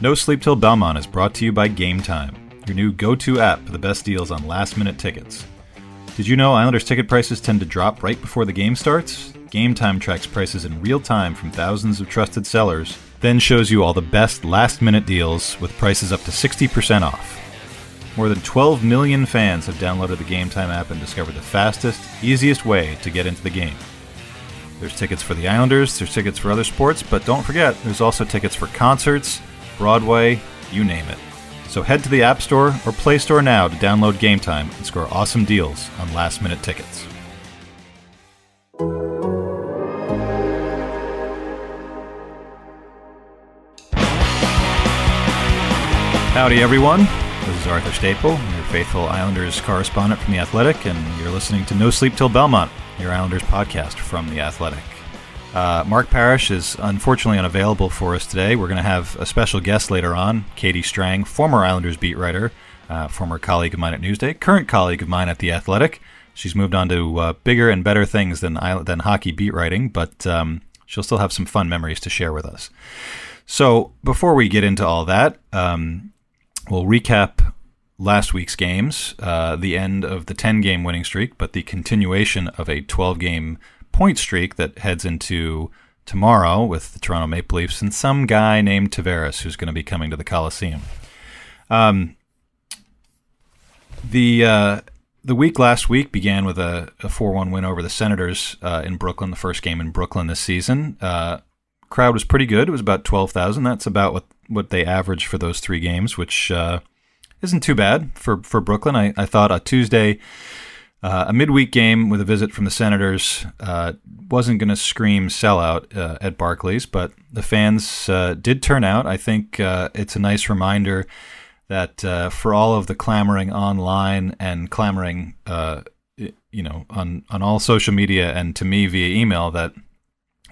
No Sleep Till Belmont is brought to you by Game Time, your new go to app for the best deals on last minute tickets. Did you know Islanders ticket prices tend to drop right before the game starts? Game Time tracks prices in real time from thousands of trusted sellers, then shows you all the best last minute deals with prices up to 60% off. More than 12 million fans have downloaded the Game Time app and discovered the fastest, easiest way to get into the game. There's tickets for the Islanders, there's tickets for other sports, but don't forget, there's also tickets for concerts, Broadway, you name it. So head to the App Store or Play Store now to download Game Time and score awesome deals on last minute tickets. Howdy, everyone. This is Arthur Staple, your faithful Islanders correspondent from The Athletic, and you're listening to No Sleep Till Belmont, your Islanders podcast from The Athletic. Uh, Mark Parrish is unfortunately unavailable for us today. We're going to have a special guest later on, Katie Strang, former Islanders beat writer, uh, former colleague of mine at Newsday, current colleague of mine at The Athletic. She's moved on to uh, bigger and better things than, than hockey beat writing, but um, she'll still have some fun memories to share with us. So before we get into all that, um, we'll recap last week's games, uh, the end of the 10 game winning streak, but the continuation of a 12 game point streak that heads into tomorrow with the Toronto Maple Leafs and some guy named Tavares who's going to be coming to the Coliseum. Um, the uh, the week last week began with a, a 4-1 win over the Senators uh, in Brooklyn, the first game in Brooklyn this season. Uh, crowd was pretty good. It was about 12,000. That's about what, what they averaged for those three games, which uh, isn't too bad for, for Brooklyn. I, I thought a Tuesday uh, a midweek game with a visit from the Senators uh, wasn't going to scream sellout uh, at Barclays, but the fans uh, did turn out. I think uh, it's a nice reminder that uh, for all of the clamoring online and clamoring, you know, on on all social media and to me via email that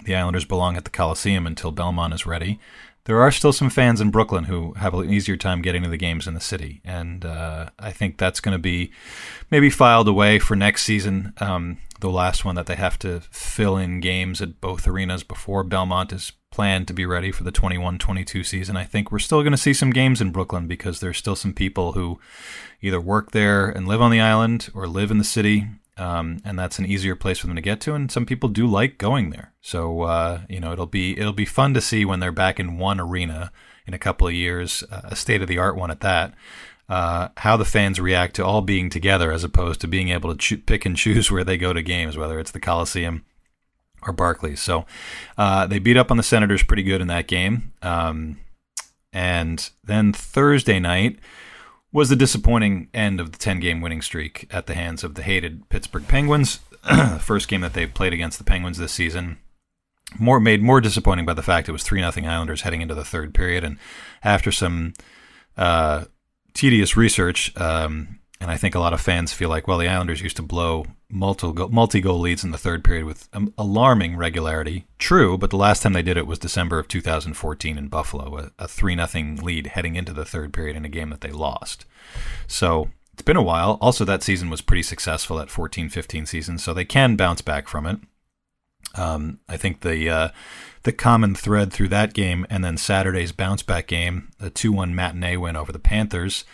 the Islanders belong at the Coliseum until Belmont is ready there are still some fans in Brooklyn who have an easier time getting to the games in the city, and uh, I think that's going to be maybe filed away for next season. Um, the last one that they have to fill in games at both arenas before Belmont is planned to be ready for the 21-22 season. I think we're still going to see some games in Brooklyn because there's still some people who either work there and live on the island or live in the city um, and that's an easier place for them to get to. And some people do like going there. So uh, you know, it'll be it'll be fun to see when they're back in one arena in a couple of years, uh, a state of the art one at that. Uh, how the fans react to all being together as opposed to being able to cho- pick and choose where they go to games, whether it's the Coliseum or Barclays. So uh, they beat up on the Senators pretty good in that game. Um, and then Thursday night, was the disappointing end of the 10 game winning streak at the hands of the hated Pittsburgh Penguins. First game that they played against the Penguins this season. More made more disappointing by the fact it was 3 0 Islanders heading into the third period. And after some uh, tedious research, um, and I think a lot of fans feel like, well, the Islanders used to blow multi multi goal leads in the third period with alarming regularity. True, but the last time they did it was December of 2014 in Buffalo, a, 3 0 lead heading into the third period in a game that they lost. So it's been a while. Also, that season was pretty successful, that 14 15 season, so they can bounce back from it. Um, I think the uh, the common thread through that game and then Saturday's bounce back game, a 2 1 matinee win over the Panthers,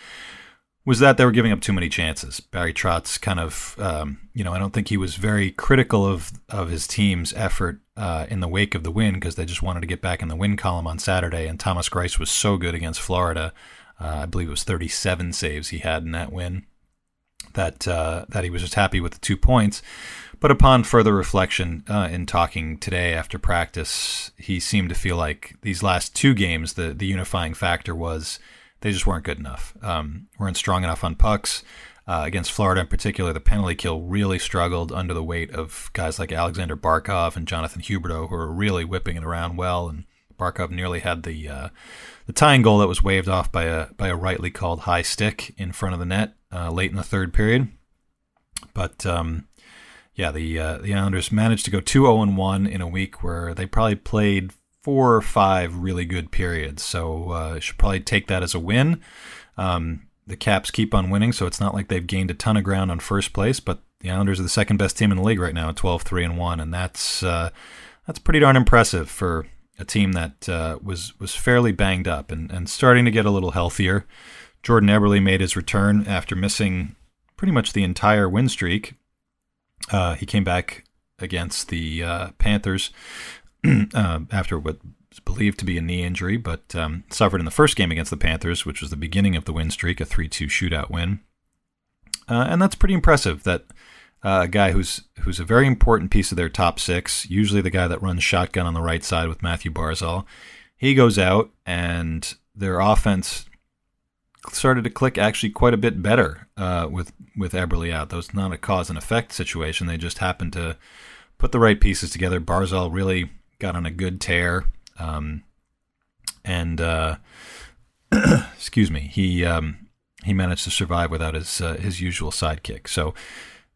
was that they were giving up too many chances. Barry Trotz kind of, um, you know, I don't think he was very critical of of his team's effort uh, in the wake of the win because they just wanted to get back in the win column on Saturday. And Thomas Greiss was so good against Florida. Uh, I believe it was 37 saves he had in that win. That uh, that he was just happy with the two points. But upon further reflection, uh, in talking today after practice, he seemed to feel like these last two games, the the unifying factor was they just weren't good enough. Um, weren't strong enough on pucks. Uh, against Florida in particular, the penalty kill really struggled under the weight of guys like Alexander Barkov and Jonathan Huberdeau, who were really whipping it around well. And Barkov nearly had the uh, the tying goal that was waved off by a by a rightly called high stick in front of the net uh, late in the third period. But um, yeah, the uh, the Islanders managed to go 2-0 1 in a week where they probably played four or five really good periods. So uh, should probably take that as a win. Um, the Caps keep on winning, so it's not like they've gained a ton of ground on first place. But the Islanders are the second best team in the league right now, at 12 3 and one, and that's uh, that's pretty darn impressive for a team that uh, was was fairly banged up and, and starting to get a little healthier. Jordan Eberle made his return after missing pretty much the entire win streak. Uh, he came back against the uh, Panthers uh, after what was believed to be a knee injury, but um, suffered in the first game against the Panthers, which was the beginning of the win streak, a 3 2 shootout win. Uh, and that's pretty impressive that uh, a guy who's who's a very important piece of their top six, usually the guy that runs shotgun on the right side with Matthew Barzal, he goes out and their offense started to click actually quite a bit better uh, with with Eberle out. That was not a cause and effect situation. They just happened to put the right pieces together. Barzal really got on a good tear, um, and uh, excuse me, he um, he managed to survive without his uh, his usual sidekick. So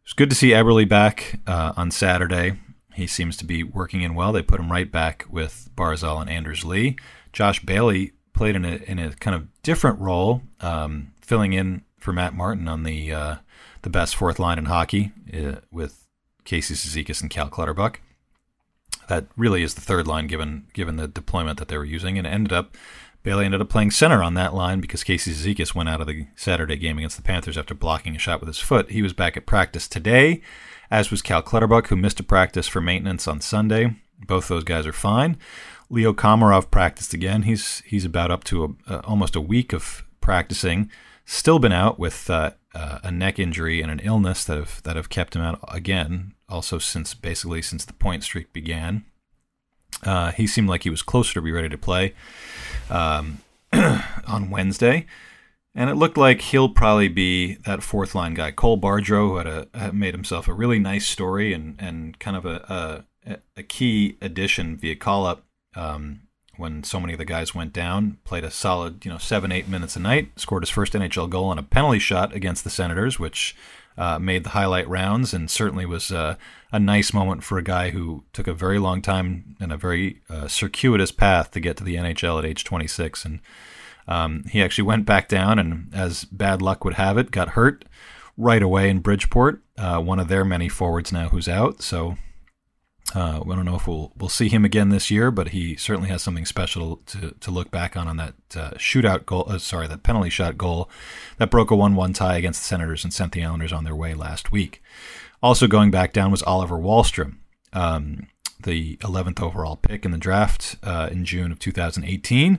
it's good to see Eberle back uh, on Saturday. He seems to be working in well. They put him right back with Barzal and Anders Lee. Josh Bailey played in a in a kind of different role, um, filling in for Matt Martin on the uh, the best fourth line in hockey uh, with Casey Cizikas and Cal Clutterbuck. That really is the third line given given the deployment that they were using, and ended up Bailey ended up playing center on that line because Casey Cizikas went out of the Saturday game against the Panthers after blocking a shot with his foot. He was back at practice today, as was Cal Clutterbuck, who missed a practice for maintenance on Sunday. Both those guys are fine. Leo Komarov practiced again. He's he's about up to a, almost a week of practicing. Still been out with uh, uh, a neck injury and an illness that have that have kept him out again. Also since basically since the point streak began. Uh, he seemed like he was closer to be ready to play um, on Wednesday. And it looked like he'll probably be that fourth line guy. Cole Bardreau, who had, a, had made himself a really nice story and, and kind of a, a, a key addition via call up um, when so many of the guys went down. Played a solid, you know, seven eight minutes a night. Scored his first NHL goal on a penalty shot against the Senators, which uh, made the highlight rounds, and certainly was uh, a nice moment for a guy who took a very long time and a very uh, circuitous path to get to the NHL at age 26. And um, he actually went back down, and as bad luck would have it, got hurt right away in Bridgeport. Uh, one of their many forwards now who's out. So uh, I don't know if we'll we'll see him again this year, but he certainly has something special to, to look back on on that uh, shootout goal. Uh, sorry, that penalty shot goal that broke a one-one tie against the Senators and sent the Islanders on their way last week. Also going back down was Oliver Wahlstrom, um, the 11th overall pick in the draft uh, in June of 2018.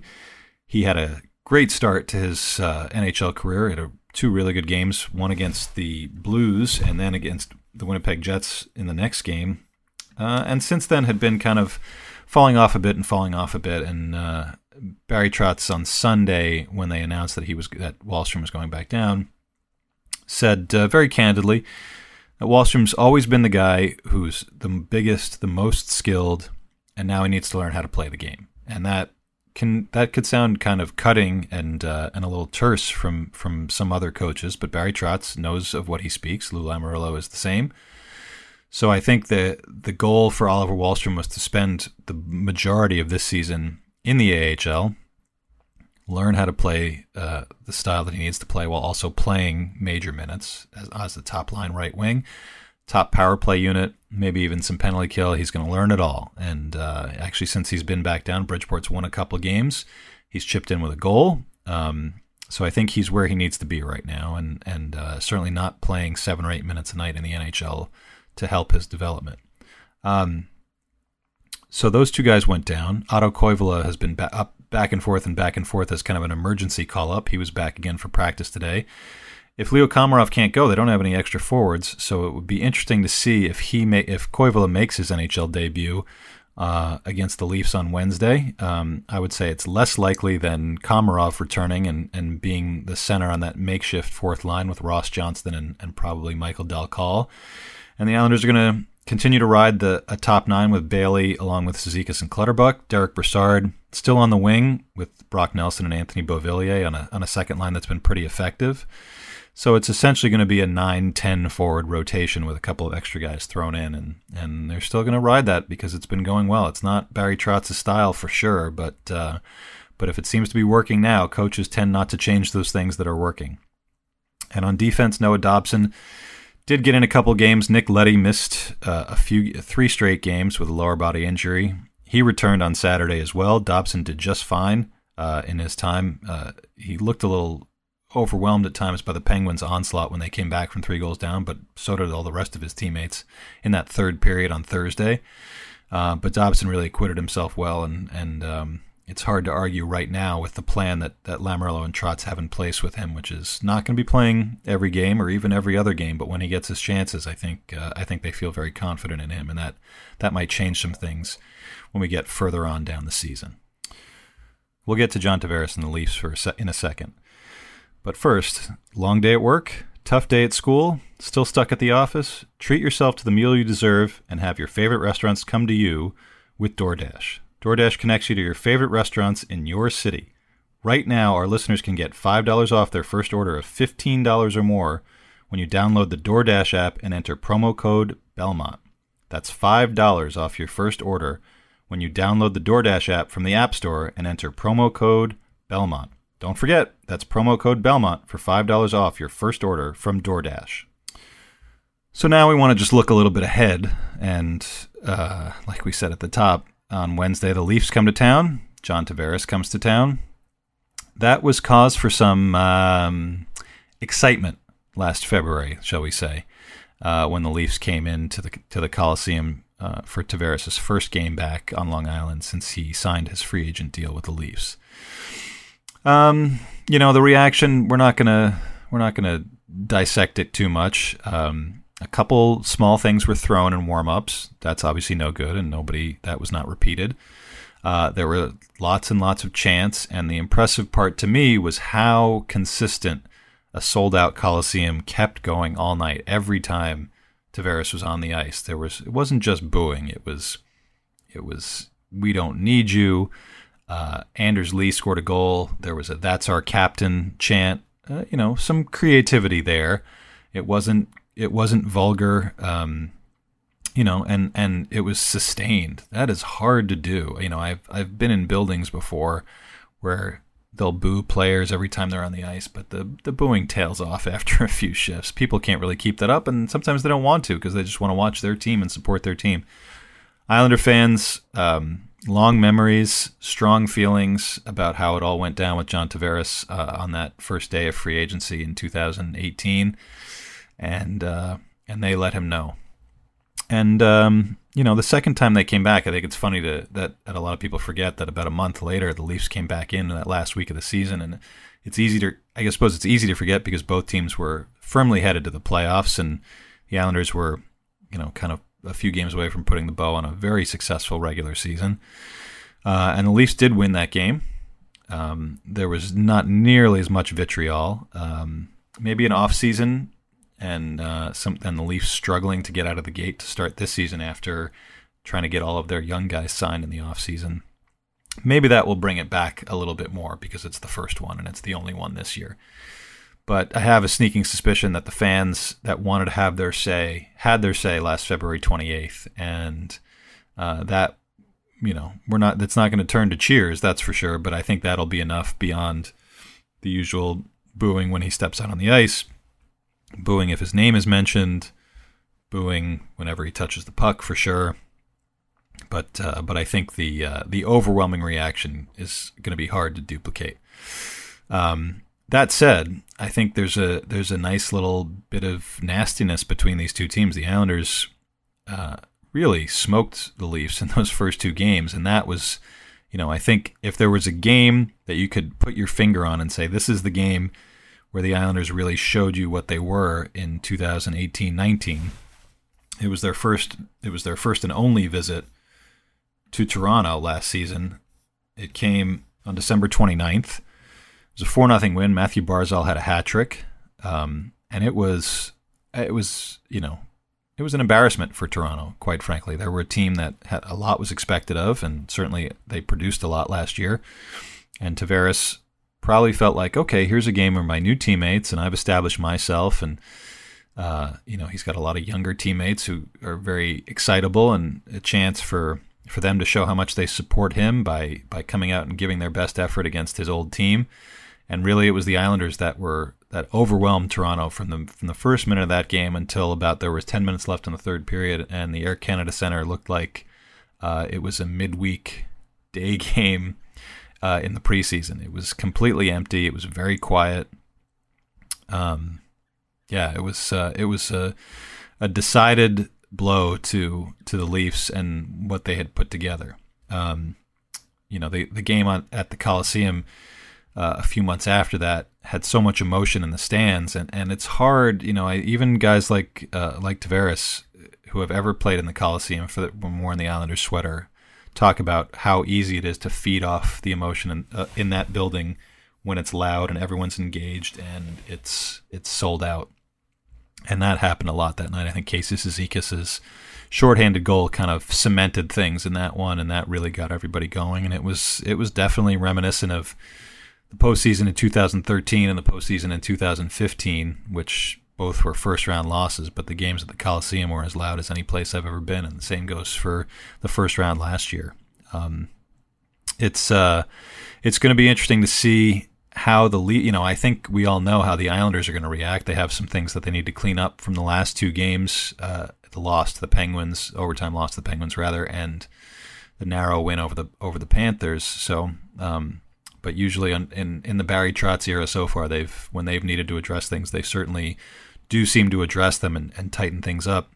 He had a great start to his uh, NHL career. He had a, two really good games, one against the Blues and then against the Winnipeg Jets in the next game uh, and since then had been kind of falling off a bit and falling off a bit. And uh, Barry Trotz on Sunday, when they announced that he was that Wahlstrom was going back down, said uh, very candidly that Wahlstrom's always been the guy who's the biggest, the most skilled, and now he needs to learn how to play the game. And that can that could sound kind of cutting and uh, and a little terse from from some other coaches, but Barry Trotz knows of what he speaks. Lou Lamoriello is the same. So I think the the goal for Oliver Wahlstrom was to spend the majority of this season in the AHL, learn how to play uh, the style that he needs to play while also playing major minutes as, as the top line right wing, top power play unit, maybe even some penalty kill. He's going to learn it all. And uh, actually, since he's been back down, Bridgeport's won a couple games. He's chipped in with a goal. Um, so I think he's where he needs to be right now, and and uh, certainly not playing seven or eight minutes a night in the NHL to help his development. Um, so those two guys went down. Otto Koivula has been ba- up, back and forth and back and forth as kind of an emergency call up. He was back again for practice today. If Leo Komarov can't go, they don't have any extra forwards, so it would be interesting to see if he may, if Koivula makes his NHL debut uh, against the Leafs on Wednesday. Um, I would say it's less likely than Komarov returning and, and being the center on that makeshift fourth line with Ross Johnston and, and probably Michael Dal Colle. And the Islanders are going to continue to ride the a top nine with Bailey along with Cizikas and Clutterbuck. Derek Brassard still on the wing with Brock Nelson and Anthony Beauvillier on a, on a second line that's been pretty effective. So it's essentially going to be a 9-10 forward rotation with a couple of extra guys thrown in, and, and they're still going to ride that because it's been going well. It's not Barry Trotz's style for sure, but uh, but if it seems to be working now, coaches tend not to change those things that are working. And on defense, Noah Dobson did get in a couple games. Nick Leddy missed uh, a few three straight games with a lower body injury. he returned on Saturday as well. Dobson did just fine uh, in his time. Uh, he looked a little overwhelmed at times by the Penguins' onslaught when they came back from three goals down, but so did all the rest of his teammates in that third period on Thursday. Uh, but Dobson really acquitted himself well, and and um, it's hard to argue right now with the plan that that Lamoriello and Trotz have in place with him, which is not going to be playing every game or even every other game. But when he gets his chances, I think uh, I think they feel very confident in him, and that that might change some things when we get further on down the season. We'll get to John Tavares and the Leafs for a se- in a second. But first, long day at work, tough day at school, still stuck at the office? Treat yourself to the meal you deserve and have your favorite restaurants come to you with DoorDash. DoorDash connects you to your favorite restaurants in your city. Right now, our listeners can get $5 off their first order of $15 or more when you download the DoorDash app and enter promo code Belmont. That's $5 off your first order when you download the DoorDash app from the App Store and enter promo code Belmont. Don't forget, that's promo code Belmont for $5 off your first order from DoorDash. So now we want to just look a little bit ahead. And uh, like we said at the top, on Wednesday, the Leafs come to town. John Tavares comes to town. That was cause for some um, excitement last February, shall we say, uh, when the Leafs came into the to the Coliseum uh, for Tavares' first game back on Long Island since he signed his free agent deal with the Leafs. Um, you know, the reaction we're not gonna we're not gonna dissect it too much. Um, a couple small things were thrown in warm ups. That's obviously no good, and nobody that was not repeated. Uh, there were lots and lots of chants, and the impressive part to me was how consistent a sold out Coliseum kept going all night. Every time Tavares was on the ice, there was it wasn't just booing. It was it was we don't need you. Uh, Anders Lee scored a goal. There was a "That's our captain" chant. Uh, you know, some creativity there. It wasn't it wasn't vulgar. Um, you know, and and it was sustained. That is hard to do. You know, I've I've been in buildings before where they'll boo players every time they're on the ice, but the the booing tails off after a few shifts. People can't really keep that up, and sometimes they don't want to because they just want to watch their team and support their team. Islander fans, um, long memories, strong feelings about how it all went down with John Tavares uh, on that first day of free agency in 2018, and uh, and they let him know. And um, you know, the second time they came back, I think it's funny to, that that a lot of people forget that about a month later, the Leafs came back in that last week of the season, and it's easy to I suppose it's easy to forget because both teams were firmly headed to the playoffs, and the Islanders were, you know, kind of a few games away from putting the bow on a very successful regular season. Uh, and the Leafs did win that game. Um, there was not nearly as much vitriol. Um, maybe an off season, and uh, some and the Leafs struggling to get out of the gate to start this season after trying to get all of their young guys signed in the off season. Maybe that will bring it back a little bit more because it's the first one and it's the only one this year. But I have a sneaking suspicion that the fans that wanted to have their say had their say last February 28th, and uh, that you know we're not that's not going to turn to cheers, that's for sure. But I think that'll be enough beyond the usual booing when he steps out on the ice, booing if his name is mentioned, booing whenever he touches the puck for sure. But uh, but I think the uh, the overwhelming reaction is going to be hard to duplicate. Um, that said, I think there's a there's a nice little bit of nastiness between these two teams. The Islanders uh, really smoked the Leafs in those first two games, and that was, you know, I think if there was a game that you could put your finger on and say this is the game where the Islanders really showed you what they were in 2018-19, it was their first it was their first and only visit to Toronto last season. It came on December 29th It was a four nothing win. Matthew Barzal had a hat trick, um, and it was it was you know it was an embarrassment for Toronto. Quite frankly, they were a team that had a lot was expected of, and certainly they produced a lot last year. And Tavares probably felt like, okay, here's a game where my new teammates and I've established myself, and uh, you know he's got a lot of younger teammates who are very excitable, and a chance for for them to show how much they support him by by coming out and giving their best effort against his old team. And really it was the Islanders that were that overwhelmed Toronto from the from the first minute of that game until about there was 10 minutes left in the third period and the Air Canada Center looked like Uh, it was a midweek day game uh, in the preseason. It was completely empty. It was very quiet. Um, yeah, it was uh, it was a, a decided blow to to the Leafs and what they had put together. Um, you know, the the game on, at the Coliseum uh, a few months after that had so much emotion in the stands, and, and it's hard. You know, I, even guys like uh, like Tavares, who have ever played in the Coliseum for the, when wearing the Islanders sweater, talk about how easy it is to feed off the emotion in, uh, in that building when it's loud and everyone's engaged and it's it's sold out. And that happened a lot that night. I think Casey Cizikas's shorthanded goal kind of cemented things in that one, and that really got everybody going. And it was it was definitely reminiscent of the postseason in 2013 and the postseason in 2015, which both were first round losses, but the games at the Coliseum were as loud as any place I've ever been, and the same goes for the first round last year. Um, it's uh, it's going to be interesting to see how the you know I think we all know how the Islanders are going to react. They have some things that they need to clean up from the last two games, uh, the loss to the Penguins, overtime loss to the Penguins rather, and the narrow win over the over the Panthers. So. Um, but usually in, in, in the Barry Trotz era so far, they've when they've needed to address things, they certainly do seem to address them and, and tighten things up.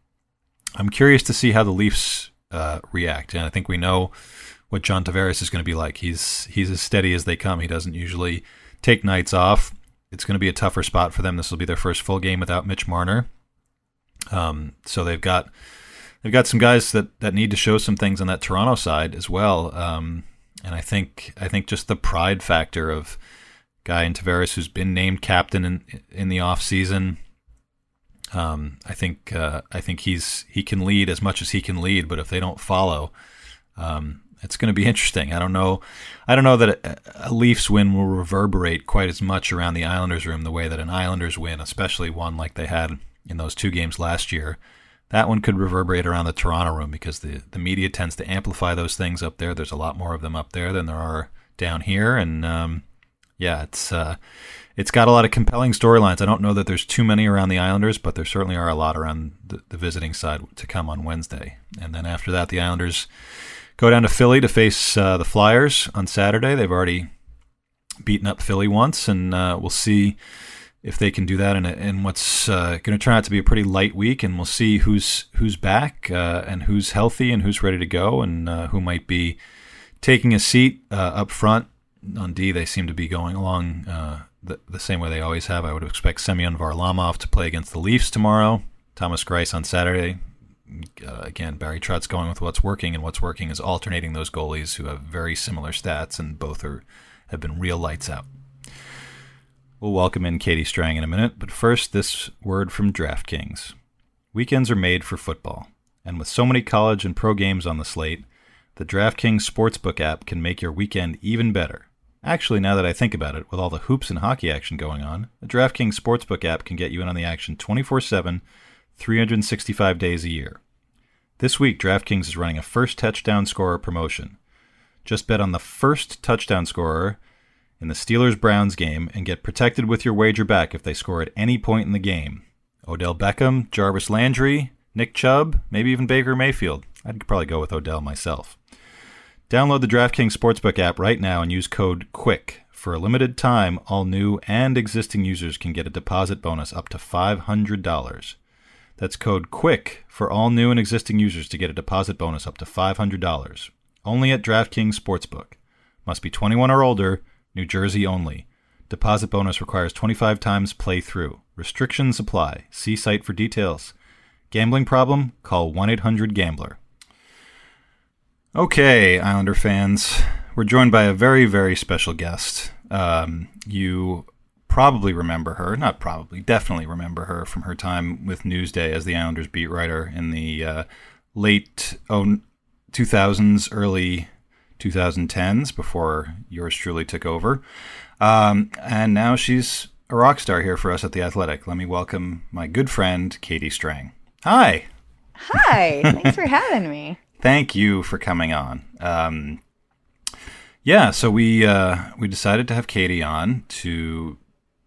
I'm curious to see how the Leafs uh, react, and I think we know what John Tavares is going to be like. He's he's as steady as they come. He doesn't usually take nights off. It's going to be a tougher spot for them. This will be their first full game without Mitch Marner. Um, so they've got they've got some guys that, that need to show some things on that Toronto side as well. Um, and I think I think just the pride factor of guy in Tavares who's been named captain in in the off season um, I think uh, I think he's he can lead as much as he can lead, but if they don't follow, um, it's going to be interesting. I don't know. I don't know that a, Leafs win will reverberate quite as much around the Islanders room the way that an Islanders win, especially one like they had in those two games last year. That one could reverberate around the Toronto room because the the media tends to amplify those things up there. There's a lot more of them up there than there are down here, and um, yeah, it's. Uh, it's got a lot of compelling storylines. I don't know that there's too many around the Islanders, but there certainly are a lot around the, the, visiting side to come on Wednesday. And then after that, the Islanders go down to Philly to face uh, the Flyers on Saturday. They've already beaten up Philly once, and uh, we'll see if they can do that in, a, in what's uh, going to turn out to be a pretty light week. And we'll see who's who's back uh, and who's healthy and who's ready to go, and uh, who might be taking a seat uh, up front. On D, they seem to be going along the, the same way they always have. I would expect Semyon Varlamov to play against the Leafs tomorrow. Thomas Greiss on Saturday. Uh, again, Barry Trotz going with what's working, and what's working is alternating those goalies who have very similar stats, and both are have been real lights out. We'll welcome in Katie Strang in a minute, but first, this word from DraftKings. Weekends are made for football, and with so many college and pro games on the slate, the DraftKings Sportsbook app can make your weekend even better. Actually, now that I think about it, with all the hoops and hockey action going on, the DraftKings Sportsbook app can get you in on the action 24 7, 365 days a year. This week, DraftKings is running a first touchdown scorer promotion. Just bet on the first touchdown scorer in the Steelers Browns game and get protected with your wager back if they score at any point in the game. Odell Beckham, Jarvis Landry, Nick Chubb, maybe even Baker Mayfield. I'd probably go with Odell myself. Download the DraftKings Sportsbook app right now and use code QUICK. For a limited time, all new and existing users can get a deposit bonus up to $500. That's code QUICK for all new and existing users to get a deposit bonus up to $500. Only at DraftKings Sportsbook. Must be 21 or older, New Jersey only. Deposit bonus requires 25 times play through. Restrictions apply. See site for details. Gambling problem? Call 1 800 Gambler. Okay, Islander fans, we're joined by a very, very special guest. Um, you probably remember her, not probably, definitely remember her from her time with Newsday as the Islanders beat writer in the uh, late oh, 2000s, early 2010s, before yours truly took over. Um, and now she's a rock star here for us at The Athletic. Let me welcome my good friend, Katie Strang. Hi. Hi. Thanks for having me thank you for coming on. Um, yeah, so we uh, we decided to have Katie on to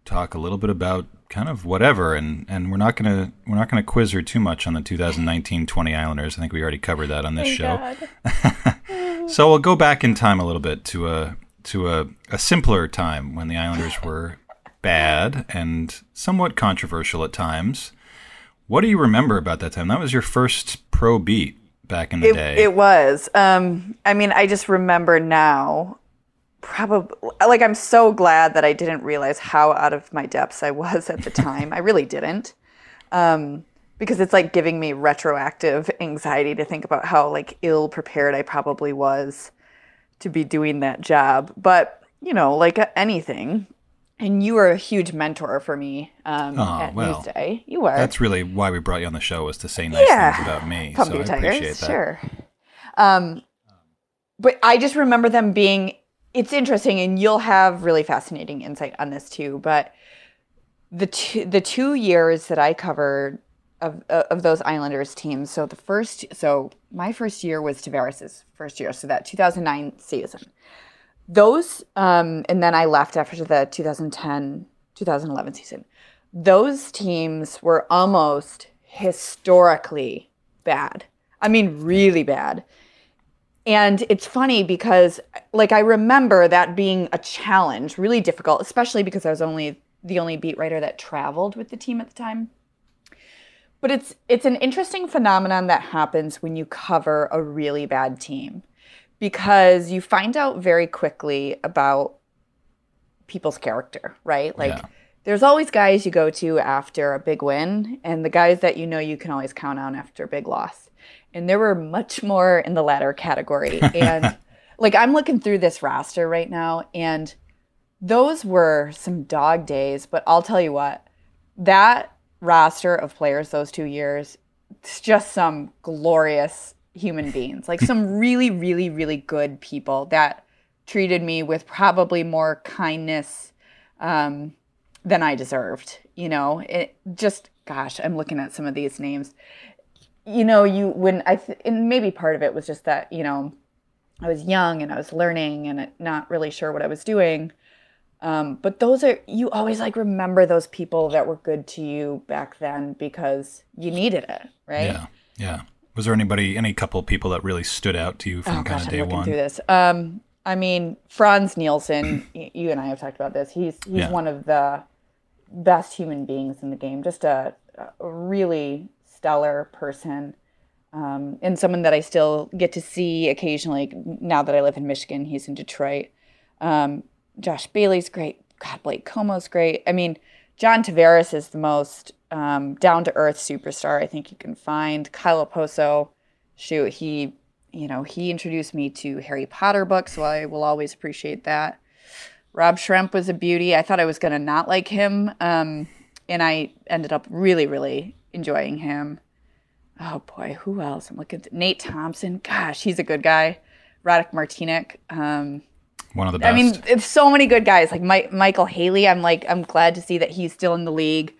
talk a little bit about kind of whatever, and, and we're not gonna we're not gonna quiz her too much on the 2019-20 Islanders. I think we already covered that on this show. so we'll go back in time a little bit to a to a, a simpler time when the Islanders were bad and somewhat controversial at times. What do you remember about that time? That was your first pro beat back in the It, day. it was. Um, I mean, I just remember now. Probably, like, I'm so glad that I didn't realize how out of my depths I was at the time. I really didn't, um, because it's like giving me retroactive anxiety to think about how like ill prepared I probably was to be doing that job. But you know, like anything, and you were a huge mentor for me um, Oh, at well, Newsday. You were. That's really why we brought you on the show was to say nice Yeah. things about me. Pump so I tires, appreciate that. sure. Um, but I just remember them being. It's interesting, and you'll have really fascinating insight on this too. But the two, the two years that I covered of of those Islanders teams. So the first, so my first year was Tavares's first year. So that 2009 season. Those, um, and then I left after the 2010 2011 season. Those teams were almost historically bad. I mean, really bad. And it's funny because, like, I remember that being a challenge, really difficult, especially because I was only the only beat writer that traveled with the team at the time. But it's it's an interesting phenomenon that happens when you cover a really bad team because you find out very quickly about people's character, right? Like Yeah. there's always guys you go to after a big win and the guys that you know you can always count on after a big loss. And there were much more in the latter category. And like I'm looking through this roster right now and those were some dog days, but I'll tell you what, that roster of players those two years, it's just some glorious human beings. Like some really, really, really good people that treated me with probably more kindness um, than I deserved. You know, it just, gosh, I'm looking at some of these names. You know, you, when I, th- and maybe part of it was just that, you know, I was young and I was learning and not really sure what I was doing. Um, but those are you always like remember those people that were good to you back then because you needed it, right? Yeah, yeah. Was there anybody, any couple people that really stood out to you from Oh kind gosh, of I'm day looking one? through this. Um, I mean, Frans Nielsen. you and I have talked about this. He's he's Yeah. one of the best human beings in the game. Just a, a really stellar person, um, and someone that I still get to see occasionally. Now that I live in Michigan, he's in Detroit. Um, Josh Bailey's great. God, Blake Comeau's great. I mean, John Tavares is the most um, down to earth superstar I think you can find. Kyle Okposo, shoot, he, you know, he introduced me to Harry Potter books, so I will always appreciate that. Rob Schremp was a beauty. I thought I was gonna not like him, um, and I ended up really, really enjoying him. Oh boy, who else? I'm looking. At Nate Thompson. Gosh, he's a good guy. Radek Martinek. Um, One of the best. I mean, it's so many good guys. Like Mike, Micheal Haley. I'm like, I'm glad to see that he's still in the league.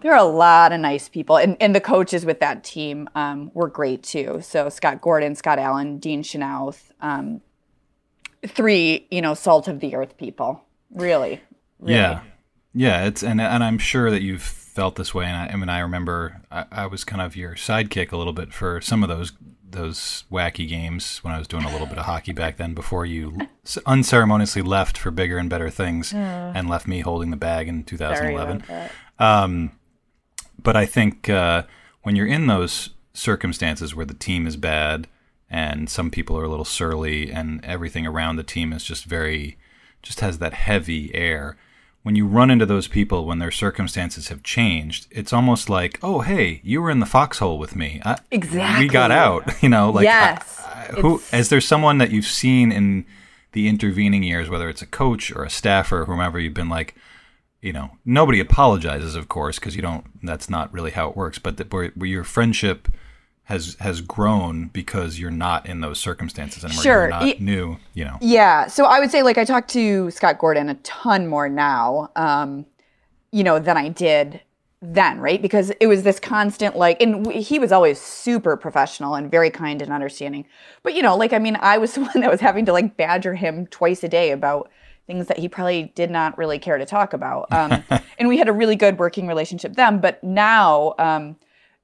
There are a lot of nice people, and, and the coaches with that team um, were great too. So Scott Gordon, Scott Allen, Dean Chenoweth, um, three, you know, salt of the earth people. Really, really. Yeah, yeah. It's and and I'm sure that you've felt this way. And I, I mean, I remember I, I was kind of your sidekick a little bit for some of those those wacky games when I was doing a little bit of hockey back then. Before you unceremoniously left for bigger and better things and left me holding the bag in Hmm. Sorry 2011. about that. Um, but I think uh, when you're in those circumstances where the team is bad and some people are a little surly and everything around the team is just very, just has that heavy air. When you run into those people when their circumstances have changed, it's almost like, oh, hey, you were in the foxhole with me. I, Exactly. We got out. You know, like Yes. I- I- who is there someone that you've seen in the intervening years, whether it's a coach or a staffer, or whomever you've been like, you know, nobody apologizes, of course, because you don't. That's not really how it works. But that where, where your friendship has has grown because you're not in those circumstances anymore. Sure. You're not Y- new. You know. Yeah. So I would say, like, I talked to Scott Gordon a ton more now, um, you know, than I did then, right? Because it was this constant, like, and w- he was always super professional and very kind and understanding. But, you know, like, I mean, I was the one that was having to, like, badger him twice a day about, things that he probably did not really care to talk about. Um, and we had a really good working relationship then. But now, um,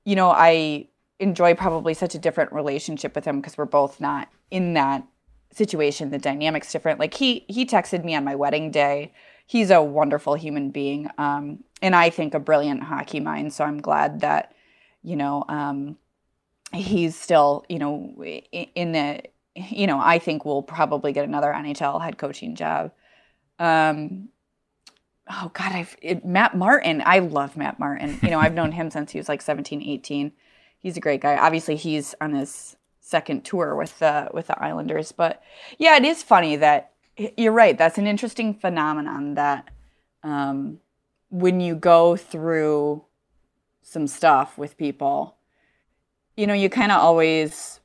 you know, I enjoy probably such a different relationship with him because we're both not in that situation. The dynamic's different. Like he he texted me on my wedding day. He's a wonderful human being, um, and I think a brilliant hockey mind. So I'm glad that you know um, he's still you know in the you know I think we'll probably get another NHL head coaching job. Um, oh God, I've it, Matt Martin. I love Matt Martin. You know, I've known him since he was like 17, 18. He's a great guy. Obviously, he's on his second tour with the with the Islanders. But yeah, it is funny that you're right. That's an interesting phenomenon that um, when you go through some stuff with people, you know, you kind of always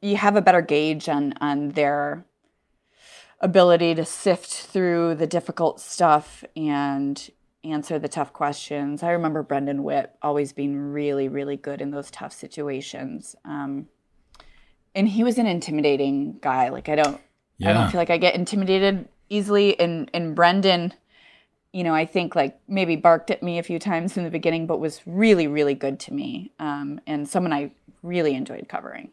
you have a better gauge on on their ability to sift through the difficult stuff and answer the tough questions. I remember Brendan Witt always being really, really good in those tough situations. Um, and he was an intimidating guy. Like I don't, yeah. I don't feel like I get intimidated easily. And and Brendan, you know, I think like maybe barked at me a few times in the beginning, but was really, really good to me. Um, and someone I really enjoyed covering.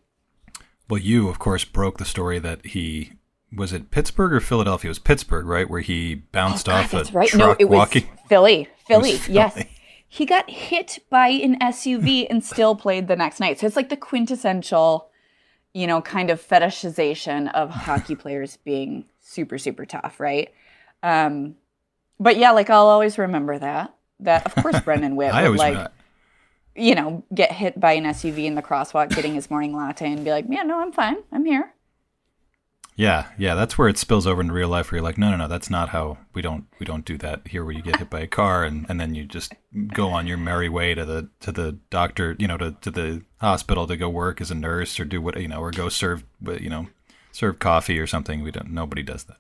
Well, you of course broke the story that he was it Pittsburgh or Philadelphia? It was Pittsburgh, right? Where he bounced oh, God, off a right. truck no, it walking. Was Philly, Philly, Philly. Yes, he got hit by an SUV and still played the next night. So it's like the quintessential, you know, kind of fetishization of hockey players being super, super tough, right? Um, but yeah, like I'll always remember that. That of course Brendan Witt would like, you know, get hit by an SUV in the crosswalk, getting his morning latte, and be like, "Yeah, no, I'm fine. I'm here." Yeah, yeah, that's where it spills over into real life where you're like, no, no, no, that's not how we don't we don't do that here where you get hit by a car and, and then you just go on your merry way to the to the doctor, you know, to, to the hospital to go work as a nurse or do what you know, or go serve you know, serve coffee or something. We don't nobody does that.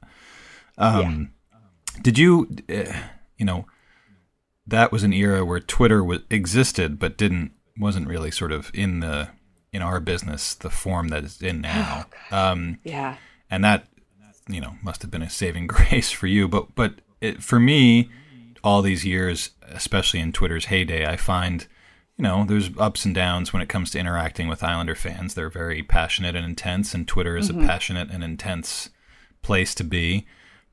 Um yeah. did you uh, you know, that was an era where Twitter was existed but didn't wasn't really sort of in the in our business the form that it's in now. um yeah and that you know must have been a saving grace for you. But but it, for me, all these years, especially in Twitter's heyday, I find you know there's ups and downs when it comes to interacting with Islander fans. They're very passionate and intense, and Twitter is mm-hmm. a passionate and intense place to be.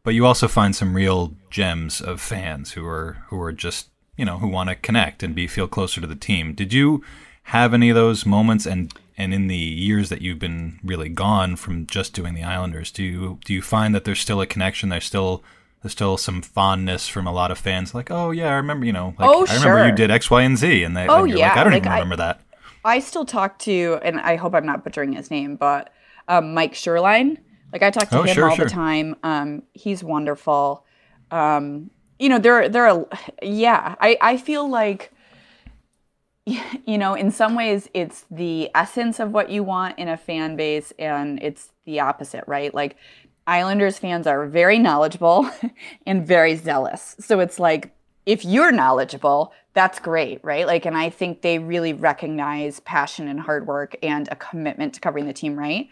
But you also find some real gems of fans who are who are just you know who want to connect and be feel closer to the team. Did you have any of those moments and and in the years that you've been really gone from just doing the Islanders, do you do you find that there's still a connection? There's still there's still some fondness from a lot of fans, like, oh yeah, I remember, you know, like, oh, I remember you did X, Y, and Z, and they, oh and yeah, like, I don't like, even remember I, that. I still talk to, and I hope I'm not butchering his name, but um, Mike Sherline. Like I talk to oh, him sure, all sure. the time. Um, he's wonderful. Um, you know, there, there are, yeah. I, I feel like you know, in some ways, it's the essence of what you want in a fan base, and it's the opposite, right? Like, Islanders fans are very knowledgeable and very zealous. So it's like, if you're knowledgeable, that's great, right? Like, and I think they really recognize passion and hard work and a commitment to covering the team right.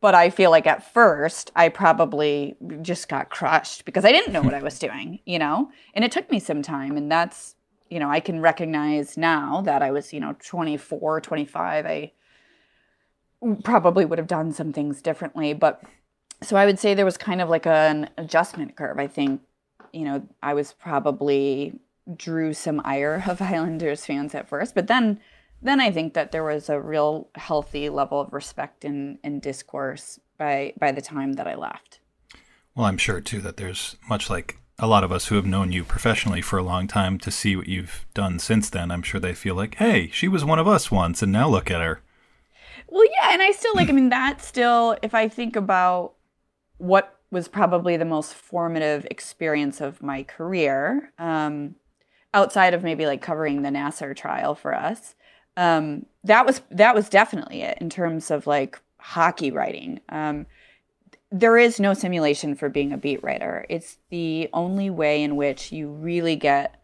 But I feel like at first I probably just got crushed because I didn't know what I was doing, you know? And it took me some time. And that's you know, I can recognize now that I was, you know, 24, 25, I probably would have done some things differently. But so I would say there was kind of like an adjustment curve. I think, you know, I was probably drew some ire of Islanders fans at first, but then then I think that there was a real healthy level of respect and, and discourse by by the time that I left. Well, I'm sure too that there's much like a lot of us who have known you professionally for a long time to see what you've done since then, I'm sure they feel like, hey, she was one of us once, and now look at her. Well, yeah, and I still like, I mean, that still, if I think about what was probably the most formative experience of my career, um, outside of maybe like covering the Nassar trial for us, um, that was that was definitely it in terms of like hockey writing. Um, there is no simulation for being a beat writer. It's the only way in which you really get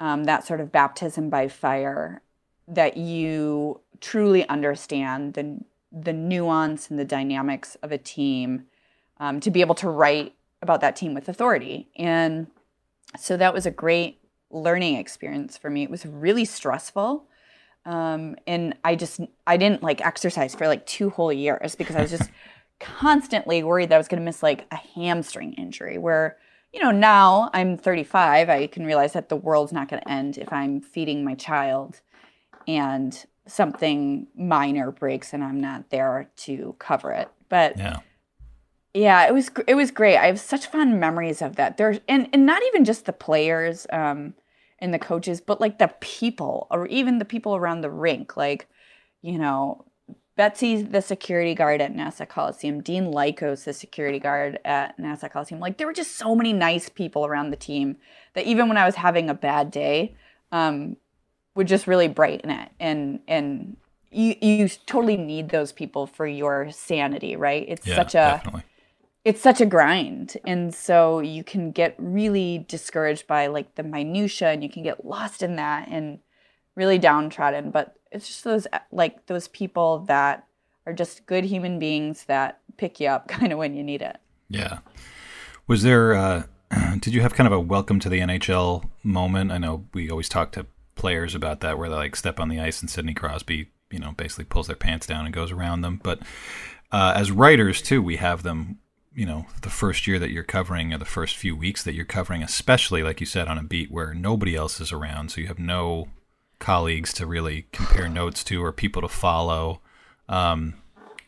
um, that sort of baptism by fire that you truly understand the the nuance and the dynamics of a team um, to be able to write about that team with authority. And so that was a great learning experience for me. It was really stressful. Um, and I just I didn't like exercise for like two whole years because I was just constantly worried that I was going to miss like a hamstring injury. Where you know now I'm 35, I can realize that the world's not going to end if I'm feeding my child, and something minor breaks and I'm not there to cover it. But Yeah. yeah, it was it was great. I have such fond memories of that. There's and and not even just the players um and the coaches, but like the people or even the people around the rink. Like, you know, Betsy's the security guard at Nassau Coliseum. Dean Lycos, the security guard at Nassau Coliseum. Like, there were just so many nice people around the team that even when I was having a bad day, um, would just really brighten it. And and you you totally need those people for your sanity, right? It's Yeah, such a definitely. it's such a grind and so you can get really discouraged by like the minutia and you can get lost in that and really downtrodden but it's just those like those people that are just good human beings that pick you up kind of when you need it Yeah. Was there, uh, did you have kind of a welcome to the NHL moment? I know we always talk to players about that where they like step on the ice and Sidney Crosby, you know, basically pulls their pants down and goes around them. But uh, as writers, too, we have them, you know, the first year that you're covering or the first few weeks that you're covering, especially, like you said, on a beat where nobody else is around. So you have no colleagues to really compare notes to or people to follow. Um,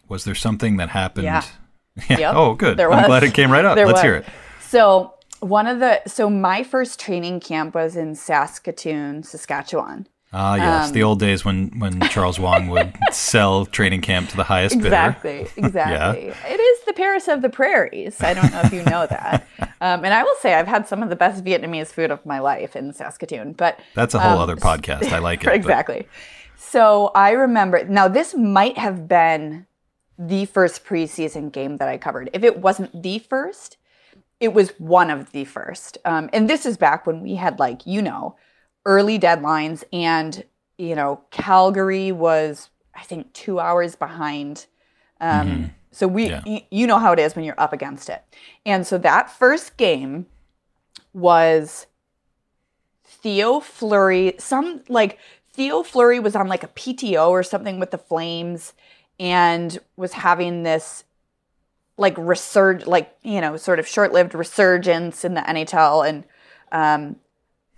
was there something that happened? Yeah. Yeah. Yep, Oh, good. there I'm glad it came right up. There Let's was. hear it. so one of the so my first training camp was in saskatoon saskatchewan Ah, yes, Um, the old days when when Charles Wang would sell training camp to the highest bidder. Exactly, exactly. It is the Paris of the prairies. I don't know if you know that. Um, and I will say I've had some of the best Vietnamese food of my life in Saskatoon. But That's a whole um, other podcast. I like it. but- exactly. So I remember now this might have been the first preseason game that I covered. If it wasn't the first, it was one of the first. Um, and this is back when we had like you know early deadlines, and you know Calgary was I think two hours behind. Um, So we, Yeah. y- you know how it is when you're up against it. And so that first game was Theo Fleury. Some like Theo Fleury was on like a PTO or something with the Flames, and was having this like resurg, like you know, sort of short-lived resurgence in the NHL. And um,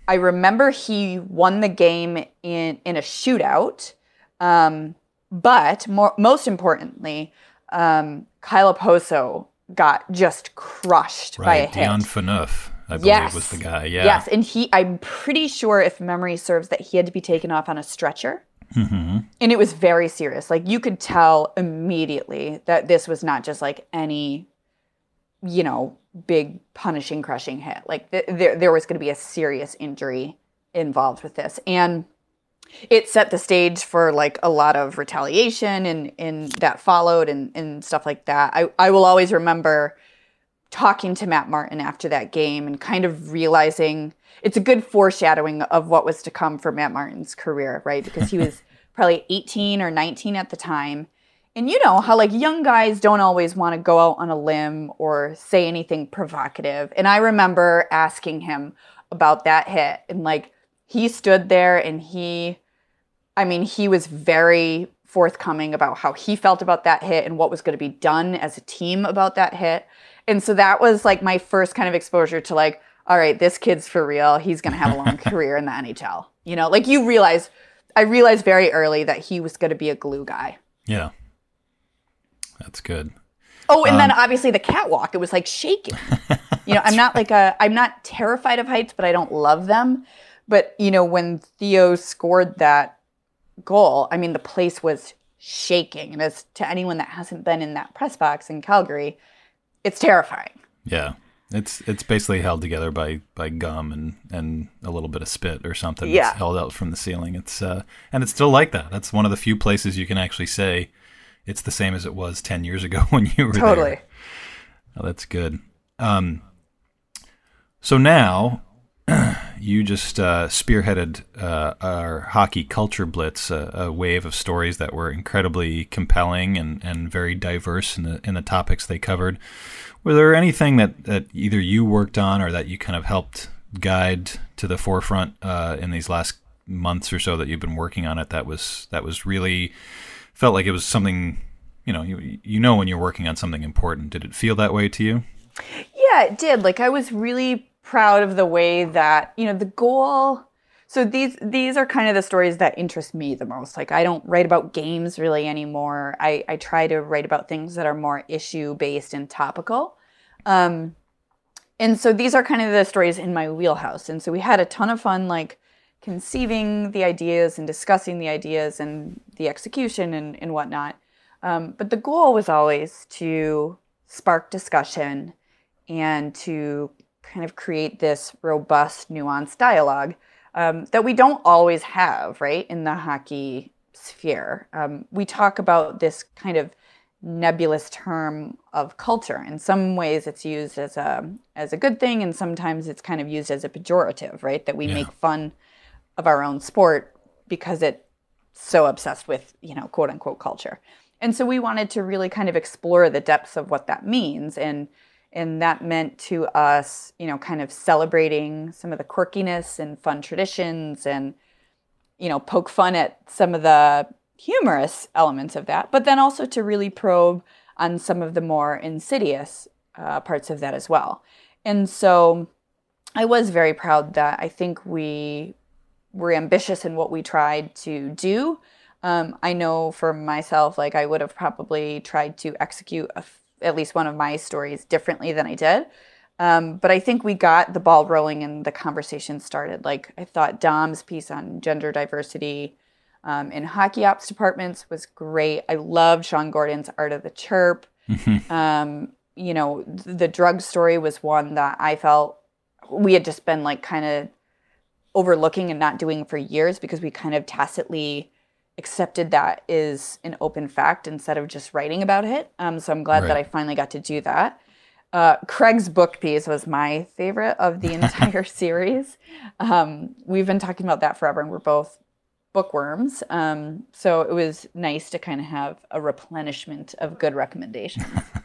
I remember he won the game in in a shootout. Um, but more, most importantly, um, Kyle Okposo got just crushed by a Right, hit. Dion Phaneuf, I believe, Yes. was the guy. Yeah. Yes, and he I'm pretty sure if memory serves that he had to be taken off on a stretcher. hmm And it was very serious. Like you could tell immediately that this was not just like any you know, big punishing crushing hit. Like th- there there was going to be a serious injury involved with this. And it set the stage for like a lot of retaliation and and that followed and and stuff like that. I I will always remember talking to Matt Martin after that game and kind of realizing it's a good foreshadowing of what was to come for Matt Martin's career, right? Because he was probably 18 or 19 at the time. And you know how like young guys don't always want to go out on a limb or say anything provocative. And I remember asking him about that hit and like he stood there and he I mean, he was very forthcoming about how he felt about that hit and what was going to be done as a team about that hit. And so that was like my first kind of exposure to like, all right, this kid's for real. He's going to have a long career in the NHL. You know, like you realize, I realized very early that he was going to be a glue guy. Yeah. That's good. Oh, and then obviously the catwalk, it was like shaking. You know, I'm not like a, I'm not terrified of heights, but I don't love them. But, you know, when Theo scored that goal, I mean, the place was shaking. And as to anyone that hasn't been in that press box in Calgary, it's terrifying. Yeah. It's it's basically held together by, by gum and, and a little bit of spit or something. Yeah. It's held out from the ceiling. It's uh and it's still like that. That's one of the few places you can actually say it's the same as it was ten years ago when you were Totally. there. Oh, that's good. Um, so now you just uh, spearheaded uh, our hockey culture blitz, a, a, wave of stories that were incredibly compelling and, and very diverse in the in the topics they covered. Was there anything that, that either you worked on or that you kind of helped guide to the forefront uh, in these last months or so that you've been working on it? That was that was really felt like it was something. You know, you you know when you're working on something important. Did it feel that way to you? Yeah, it did. Like I was really proud of the way that, you know, the goal so these these are kind of the stories that interest me the most. Like I don't write about games really anymore. I, I try to write about things that are more issue based and topical. Um, and so these are kind of the stories in my wheelhouse. And so we had a ton of fun like conceiving the ideas and discussing the ideas and the execution and, and whatnot. Um, but the goal was always to spark discussion and to kind of create this robust, nuanced dialogue um, that we don't always have, right, in the hockey sphere. Um, we talk about this kind of nebulous term of culture. In some ways, it's used as a as a good thing, and sometimes it's kind of used as a pejorative, right? That we yeah. make fun of our own sport because it's so obsessed with, you know, quote unquote culture. And so we wanted to really kind of explore the depths of what that means and and that meant to us, you know, kind of celebrating some of the quirkiness and fun traditions and you know, poke fun at some of the humorous elements of that, but then also to really probe on some of the more insidious uh, parts of that as well. And so I was very proud that I think we were ambitious in what we tried to do. Um, I know for myself, like I would have probably tried to execute a at least one of my stories differently than I did. Um, but I think we got the ball rolling and the conversation started. Like I thought Dom's piece on gender diversity um, in hockey ops departments was great. I loved Sean Gordon's Art of the Chirp. Mm-hmm. Um, you know, the drug story was one that I felt we had just been like kind of overlooking and not doing for years because we kind of tacitly accepted that is an open fact instead of just writing about it. Um, so I'm glad right. that I finally got to do that. Uh, Craig's book piece was my favorite of the entire series. Um, we've been talking about that forever, and we're both bookworms. Um, so it was nice to kind of have a replenishment of good recommendations.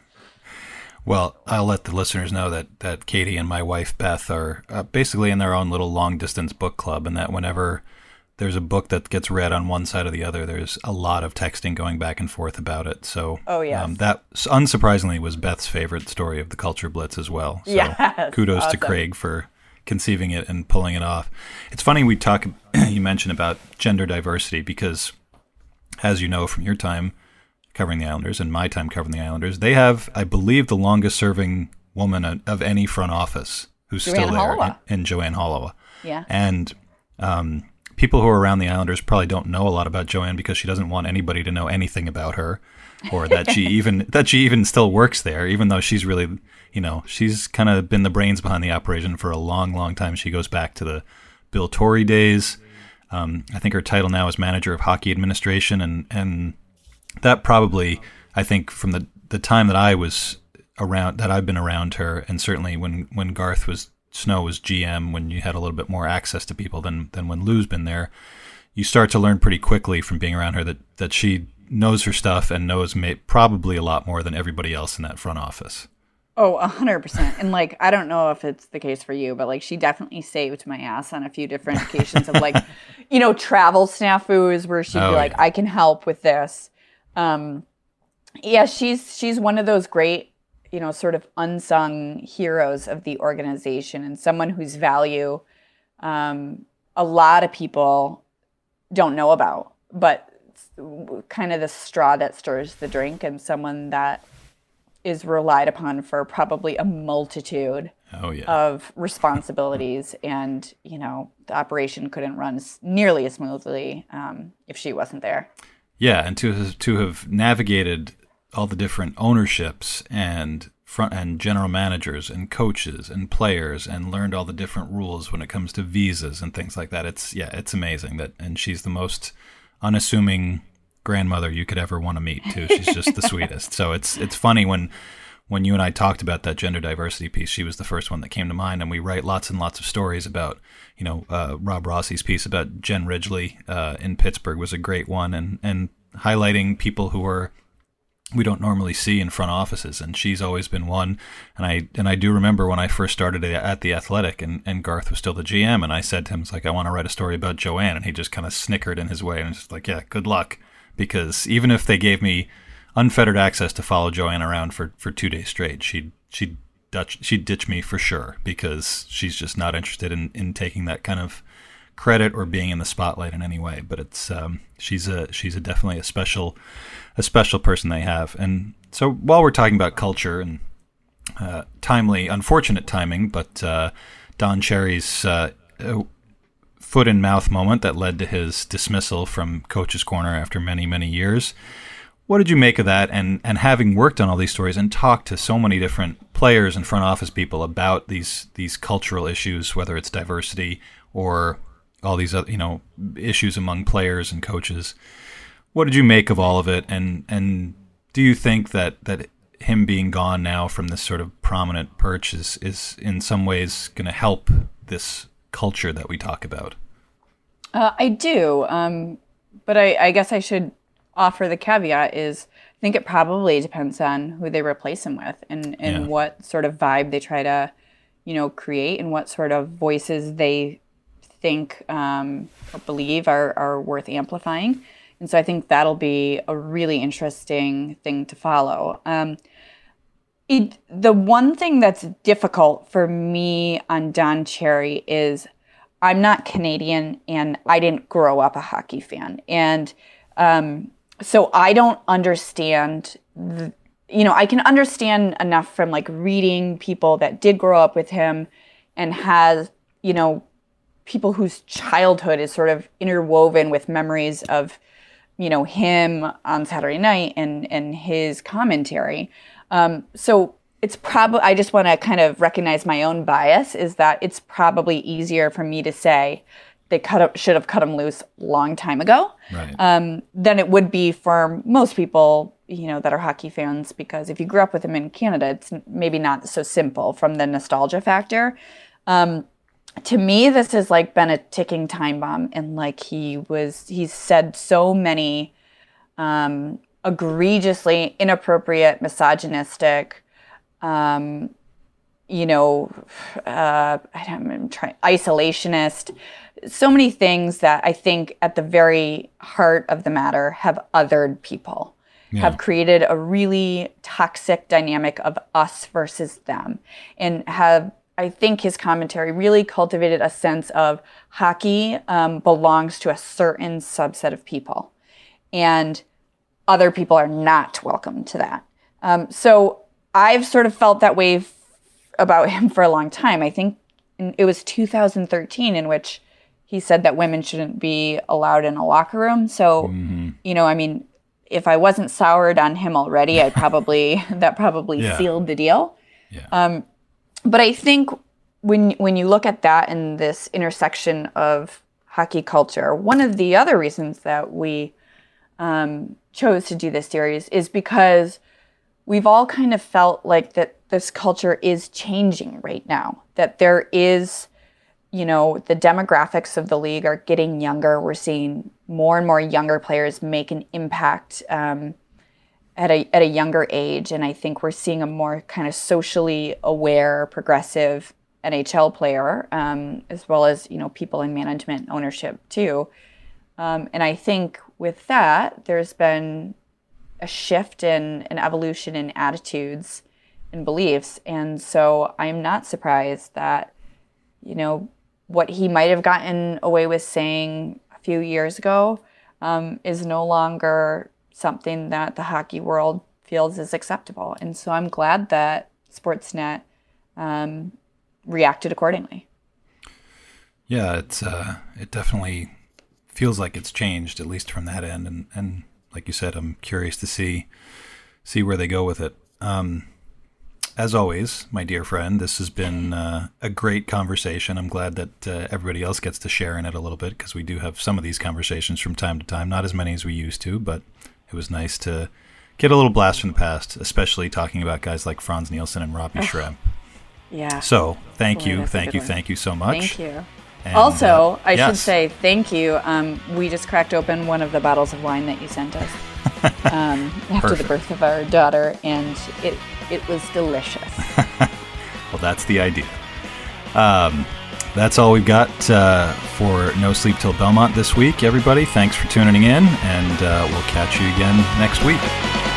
well, I'll let the listeners know that that Katie and my wife Beth are uh, basically in their own little long distance book club, and that whenever there's a book that gets read on one side or the other. There's a lot of texting going back and forth about it. So, oh yeah, um, that unsurprisingly was Beth's favorite story of the Culture Blitz as well. So yes, kudos awesome. to Craig for conceiving it and pulling it off. It's funny we talk. you mentioned about gender diversity because, as you know from your time covering the Islanders and my time covering the Islanders, they have, I believe, the longest serving woman of any front office who's Joanne still there, in, Joanne Holewa. Yeah, and. Um, people who are around the Islanders probably don't know a lot about Joanne because she doesn't want anybody to know anything about her, or that she even that she even still works there, even though she's really, you know, she's kind of been the brains behind the operation for a long, long time. She goes back to the Bill Torrey days. Um, I think her title now is manager of hockey administration, and and that probably I think from the the time that I was around that I've been around her, and certainly when when Garth was Snow was GM when you had a little bit more access to people than than when Lou's been there. You start to learn pretty quickly from being around her that that she knows her stuff and knows may, probably a lot more than everybody else in that front office. Oh, a hundred percent. And like, I don't know if it's the case for you, but like, she definitely saved my ass on a few different occasions of like, you know, travel snafus where she'd oh, be like, yeah. I can help with this. Um, yeah, she's she's one of those great you know, sort of unsung heroes of the organization and someone whose value um, a lot of people don't know about, but kind of the straw that stirs the drink and someone that is relied upon for probably a multitude oh, yeah. of responsibilities and you know the operation couldn't run nearly as smoothly um, if she wasn't there yeah and to to have navigated all the different ownerships and front end general managers and coaches and players and learned all the different rules when it comes to visas and things like that. It's yeah, it's amazing that and she's the most unassuming grandmother you could ever want to meet too. She's just the sweetest. So it's it's funny when when you and I talked about that gender diversity piece, she was the first one that came to mind. And we write lots and lots of stories about, you know, uh, Rob Rossi's piece about Jen Ridgely uh, in Pittsburgh was a great one, and and highlighting people who are we don't normally see in front offices and she's always been one and I and I do remember when I first started at the athletic and, and Garth was still the GM and I said to him it's like I want to write a story about Joanne and he just kind of snickered in his way and just like yeah good luck because even if they gave me unfettered access to follow Joanne around for, for two days straight she'd she'd Dutch, she'd ditch me for sure because she's just not interested in, in taking that kind of credit or being in the spotlight in any way. But it's um, she's a she's a definitely a special a special person they have. And so while we're talking about culture and uh, timely, unfortunate timing, but uh, Don Cherry's uh, foot and mouth moment that led to his dismissal from Coach's Corner after many many years. What did you make of that? And and having worked on all these stories and talked to so many different players and front office people about these these cultural issues, whether it's diversity or all these other, you know issues among players and coaches. What did you make of all of it? And and do you think that that him being gone now from this sort of prominent perch is is in some ways going to help this culture that we talk about? Uh, I do, um, but I, I guess I should offer the caveat is I think it probably depends on who they replace him with and and yeah. what sort of vibe they try to you know create and what sort of voices they think um, or believe are, are worth amplifying. And so I think that'll be a really interesting thing to follow. Um, it, the one thing that's difficult for me on Don Cherry is I'm not Canadian and I didn't grow up a hockey fan. And um, so I don't understand, the, you know, I can understand enough from like reading people that did grow up with him and has, you know, people whose childhood is sort of interwoven with memories of you know him on Saturday night and and his commentary. Um, so it's probably I just want to kind of recognize my own bias is that it's probably easier for me to say they cut up, should have cut him loose long time ago right. um, than it would be for most people you know that are hockey fans because if you grew up with him in Canada it's maybe not so simple from the nostalgia factor. Um, to me this has like been a ticking time bomb and like he was he's said so many um egregiously inappropriate misogynistic um you know uh i'm trying isolationist so many things that i think at the very heart of the matter have othered people yeah. have created a really toxic dynamic of us versus them and have I think his commentary really cultivated a sense of hockey um, belongs to a certain subset of people, and other people are not welcome to that. Um, so I've sort of felt that way about him for a long time. I think it was 2013 in which he said that women shouldn't be allowed in a locker room. So, mm-hmm. you know, I mean, if I wasn't soured on him already, I probably that probably yeah. sealed the deal. Yeah. Um, but I think when when you look at that in this intersection of hockey culture, one of the other reasons that we um, chose to do this series is because we've all kind of felt like that this culture is changing right now. That there is, you know, the demographics of the league are getting younger. We're seeing more and more younger players make an impact. Um, at a at a younger age, and I think we're seeing a more kind of socially aware, progressive NHL player, um, as well as you know people in management ownership too. Um, and I think with that, there's been a shift in an evolution in attitudes and beliefs, and so I'm not surprised that you know what he might have gotten away with saying a few years ago um, is no longer something that the hockey world feels is acceptable. And so I'm glad that Sportsnet um, reacted accordingly. Yeah, it's uh, it definitely feels like it's changed, at least from that end. And, and like you said, I'm curious to see see where they go with it. Um, as always, my dear friend, this has been uh, a great conversation. I'm glad that uh, everybody else gets to share in it a little bit because we do have some of these conversations from time to time, not as many as we used to, but it was nice to get a little blast from the past, especially talking about guys like Frans Nielsen and Robbie Schremp. Yeah. So thank Boy, you, thank you, one. thank you so much. Thank you. And, also, uh, I should say thank you. Um, we just cracked open one of the bottles of wine that you sent us um, after the birth of our daughter, and it it was delicious. Well, that's the idea. Um, that's all we've got uh, for No Sleep Till Belmont this week, everybody. Thanks for tuning in, and uh, we'll catch you again next week.